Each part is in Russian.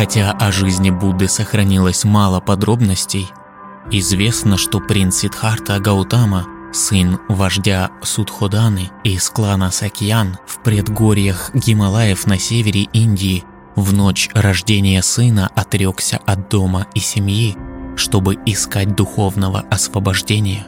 Хотя о жизни Будды сохранилось мало подробностей, известно, что принц Сидхарта Гаутама, сын вождя Судходаны из клана Сакьян в предгорьях Гималаев на севере Индии, в ночь рождения сына отрекся от дома и семьи, чтобы искать духовного освобождения.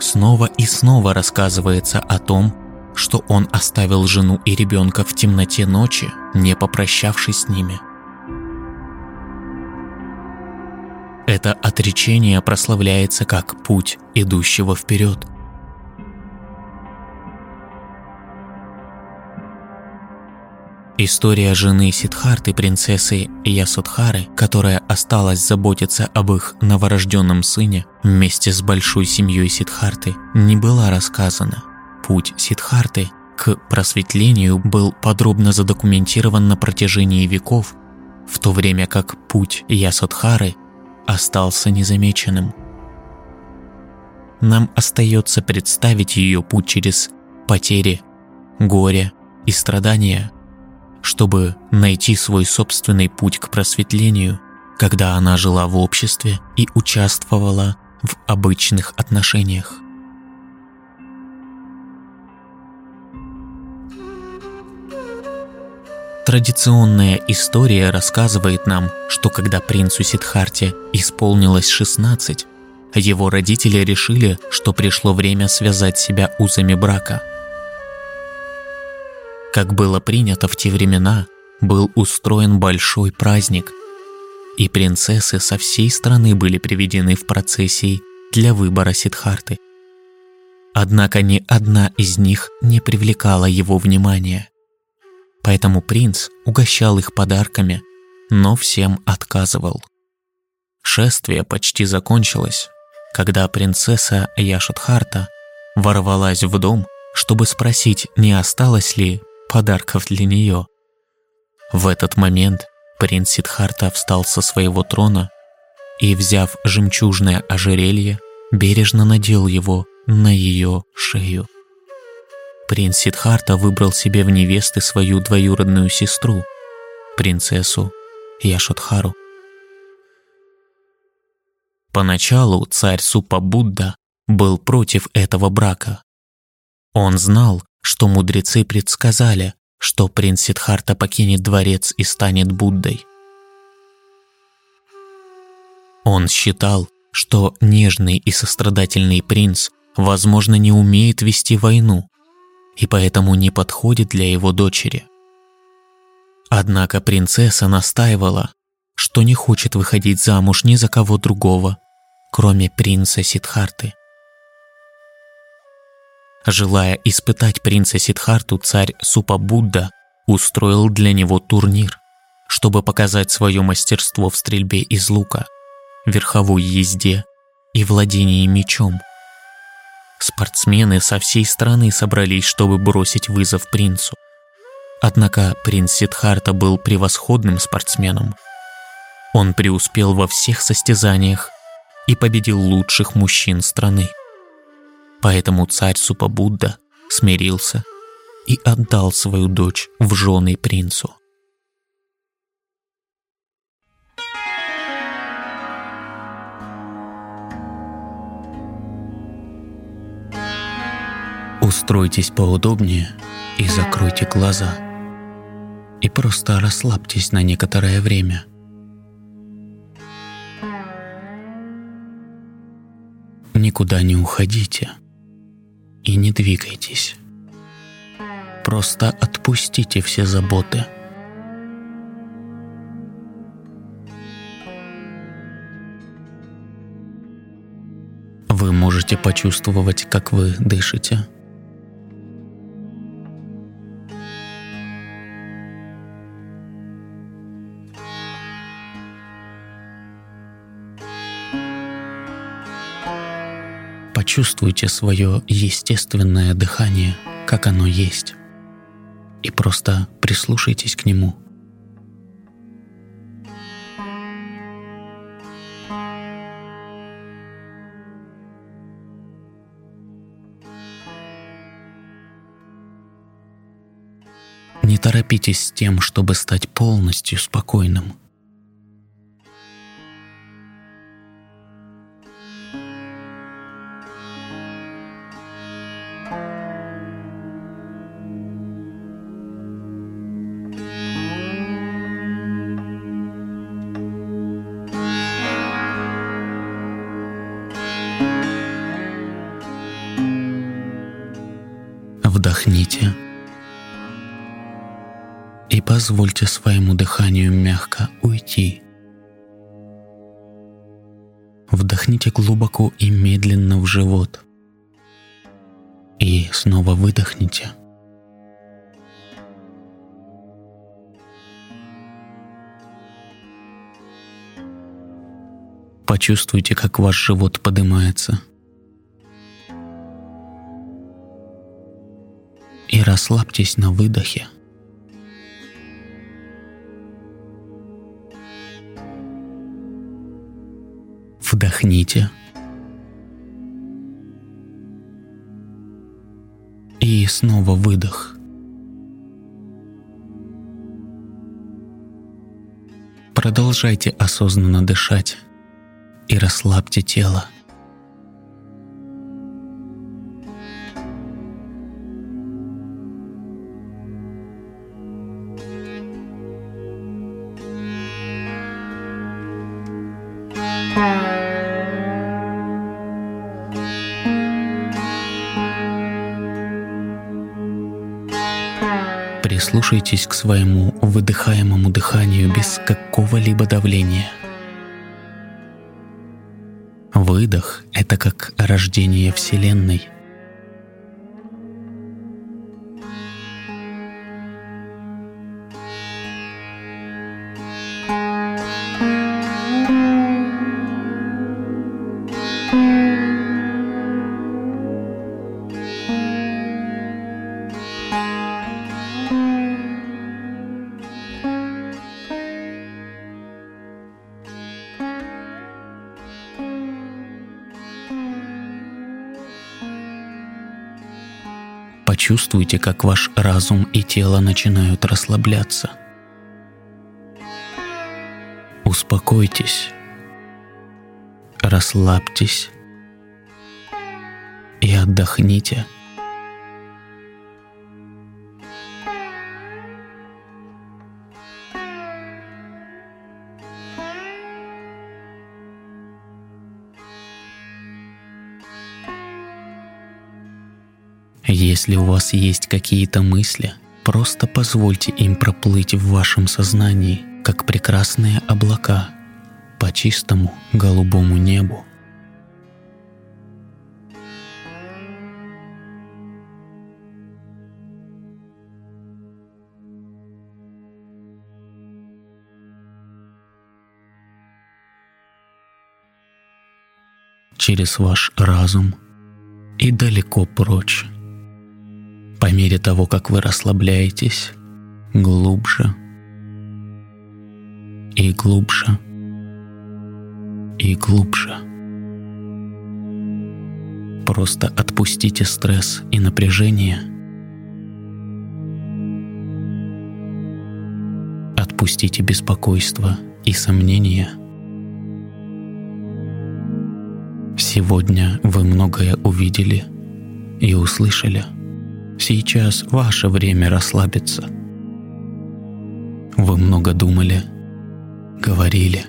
Снова и снова рассказывается о том, что он оставил жену и ребенка в темноте ночи, не попрощавшись с ними. Это отречение прославляется как путь идущего вперед. История жены Сидхарты, принцессы Ясудхары, которая осталась заботиться об их новорожденном сыне вместе с большой семьей Сидхарты, не была рассказана. Путь Сидхарты к просветлению был подробно задокументирован на протяжении веков, в то время как путь Ясудхары остался незамеченным. Нам остается представить ее путь через потери, горе и страдания – чтобы найти свой собственный путь к просветлению, когда она жила в обществе и участвовала в обычных отношениях. Традиционная история рассказывает нам, что когда принцу Сидхарте исполнилось 16, его родители решили, что пришло время связать себя узами брака – как было принято в те времена, был устроен большой праздник, и принцессы со всей страны были приведены в процессии для выбора Сидхарты. Однако ни одна из них не привлекала его внимания. Поэтому принц угощал их подарками, но всем отказывал. Шествие почти закончилось, когда принцесса Яшутхарта ворвалась в дом, чтобы спросить, не осталось ли подарков для нее. В этот момент принц Сидхарта встал со своего трона и, взяв жемчужное ожерелье, бережно надел его на ее шею. Принц Сидхарта выбрал себе в невесты свою двоюродную сестру, принцессу Яшотхару. Поначалу царь Супа Будда был против этого брака. Он знал, что мудрецы предсказали, что принц Сидхарта покинет дворец и станет Буддой. Он считал, что нежный и сострадательный принц, возможно, не умеет вести войну и поэтому не подходит для его дочери. Однако принцесса настаивала, что не хочет выходить замуж ни за кого другого, кроме принца Сидхарты. Желая испытать принца Сидхарту, царь Супа Будда устроил для него турнир, чтобы показать свое мастерство в стрельбе из лука, верховой езде и владении мечом. Спортсмены со всей страны собрались, чтобы бросить вызов принцу. Однако принц Сидхарта был превосходным спортсменом. Он преуспел во всех состязаниях и победил лучших мужчин страны. Поэтому царь Супабудда смирился и отдал свою дочь в жены принцу. Устройтесь поудобнее и закройте глаза. И просто расслабьтесь на некоторое время. Никуда не уходите и не двигайтесь. Просто отпустите все заботы. Вы можете почувствовать, как вы дышите – Почувствуйте свое естественное дыхание, как оно есть, и просто прислушайтесь к нему. Не торопитесь с тем, чтобы стать полностью спокойным. И позвольте своему дыханию мягко уйти. Вдохните глубоко и медленно в живот. И снова выдохните. Почувствуйте, как ваш живот поднимается – и расслабьтесь на выдохе. Вдохните. И снова выдох. Продолжайте осознанно дышать и расслабьте тело. Прислушайтесь к своему выдыхаемому дыханию без какого-либо давления. Выдох — это как рождение Вселенной — Почувствуйте, как ваш разум и тело начинают расслабляться. Успокойтесь, расслабьтесь. И отдохните – Если у вас есть какие-то мысли, просто позвольте им проплыть в вашем сознании, как прекрасные облака по чистому голубому небу. через ваш разум и далеко прочь по мере того, как вы расслабляетесь, глубже и глубже и глубже. Просто отпустите стресс и напряжение. Отпустите беспокойство и сомнения. Сегодня вы многое увидели и услышали – Сейчас ваше время расслабиться. Вы много думали, говорили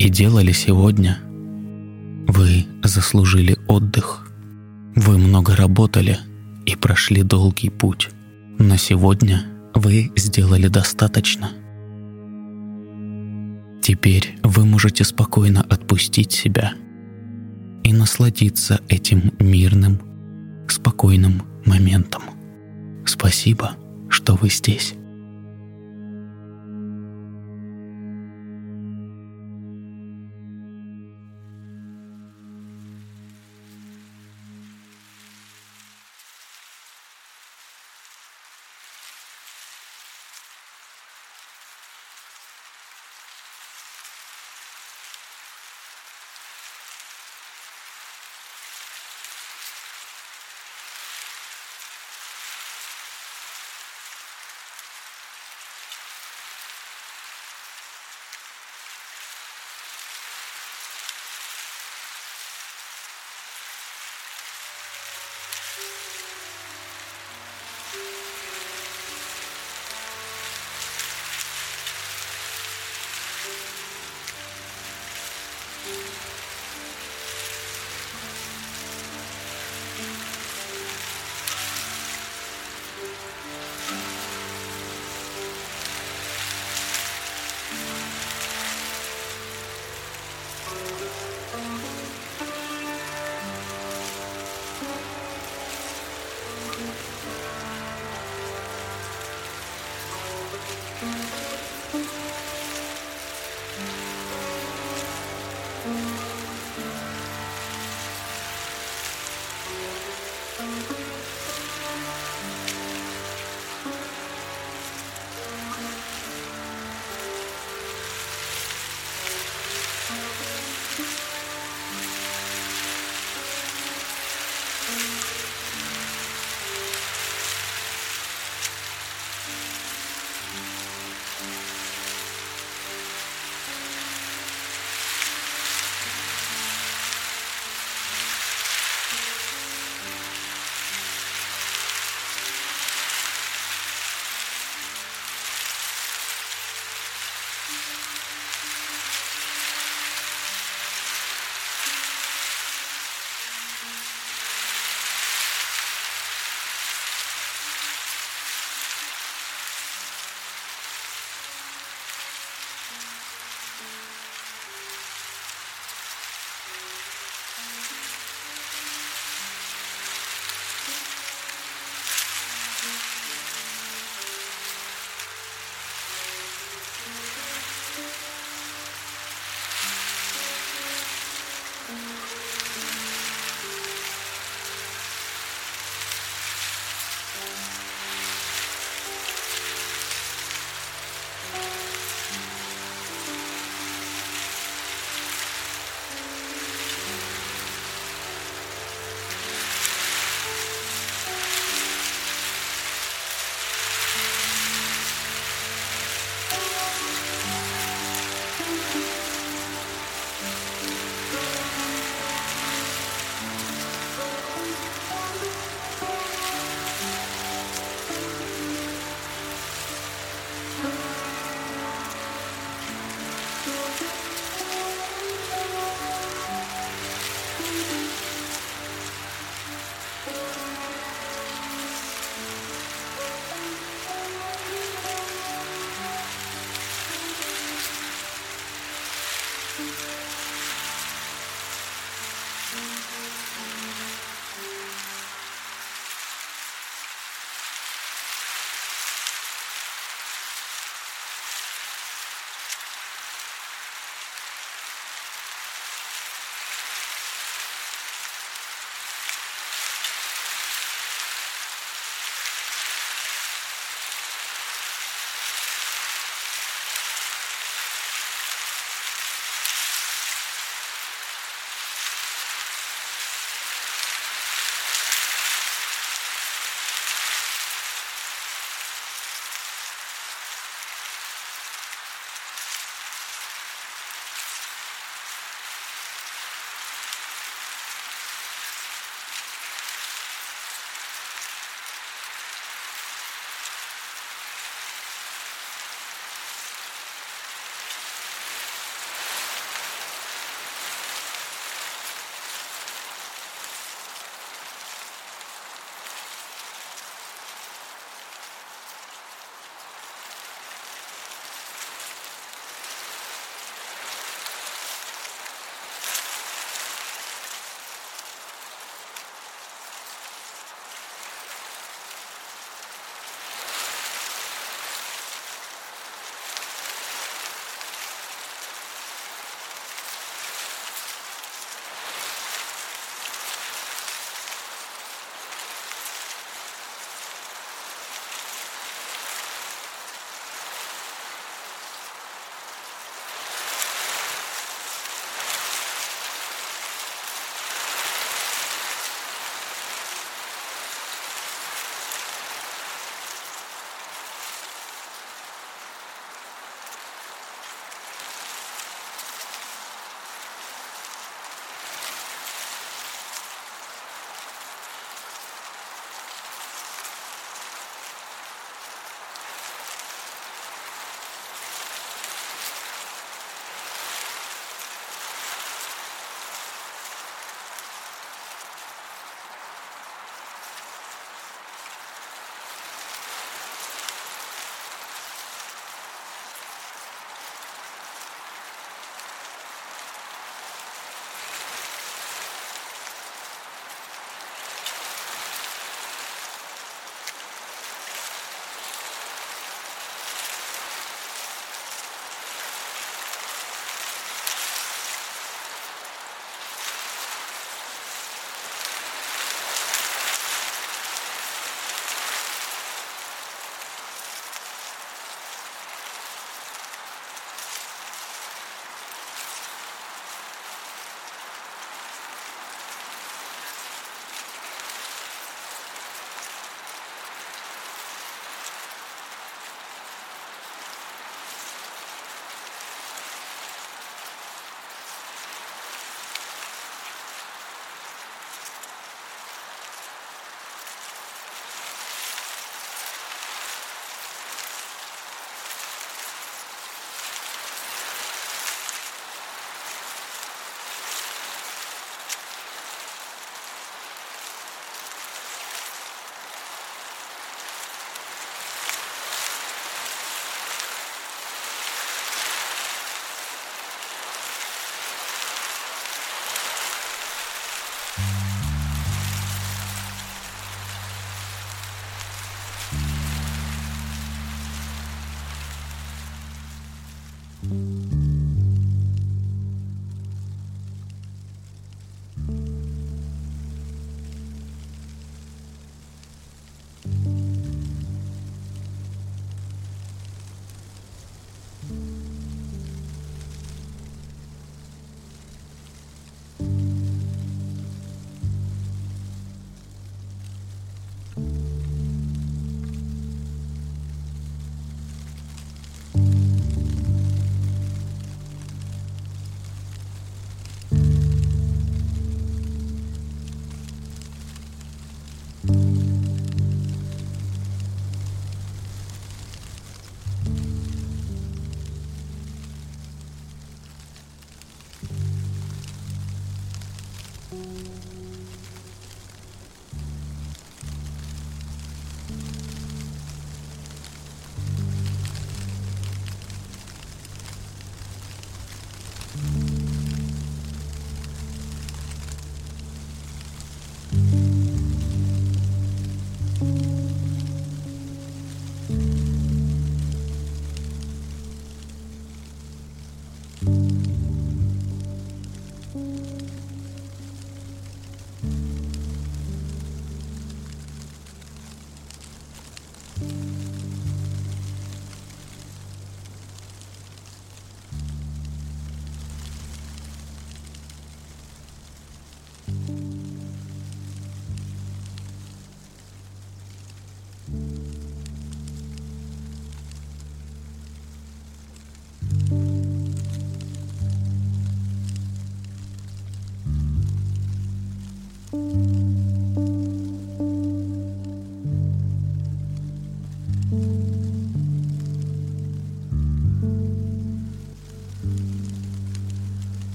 и делали сегодня. Вы заслужили отдых. Вы много работали и прошли долгий путь. Но сегодня вы сделали достаточно. Теперь вы можете спокойно отпустить себя и насладиться этим мирным, спокойным моментом. Спасибо, что вы здесь.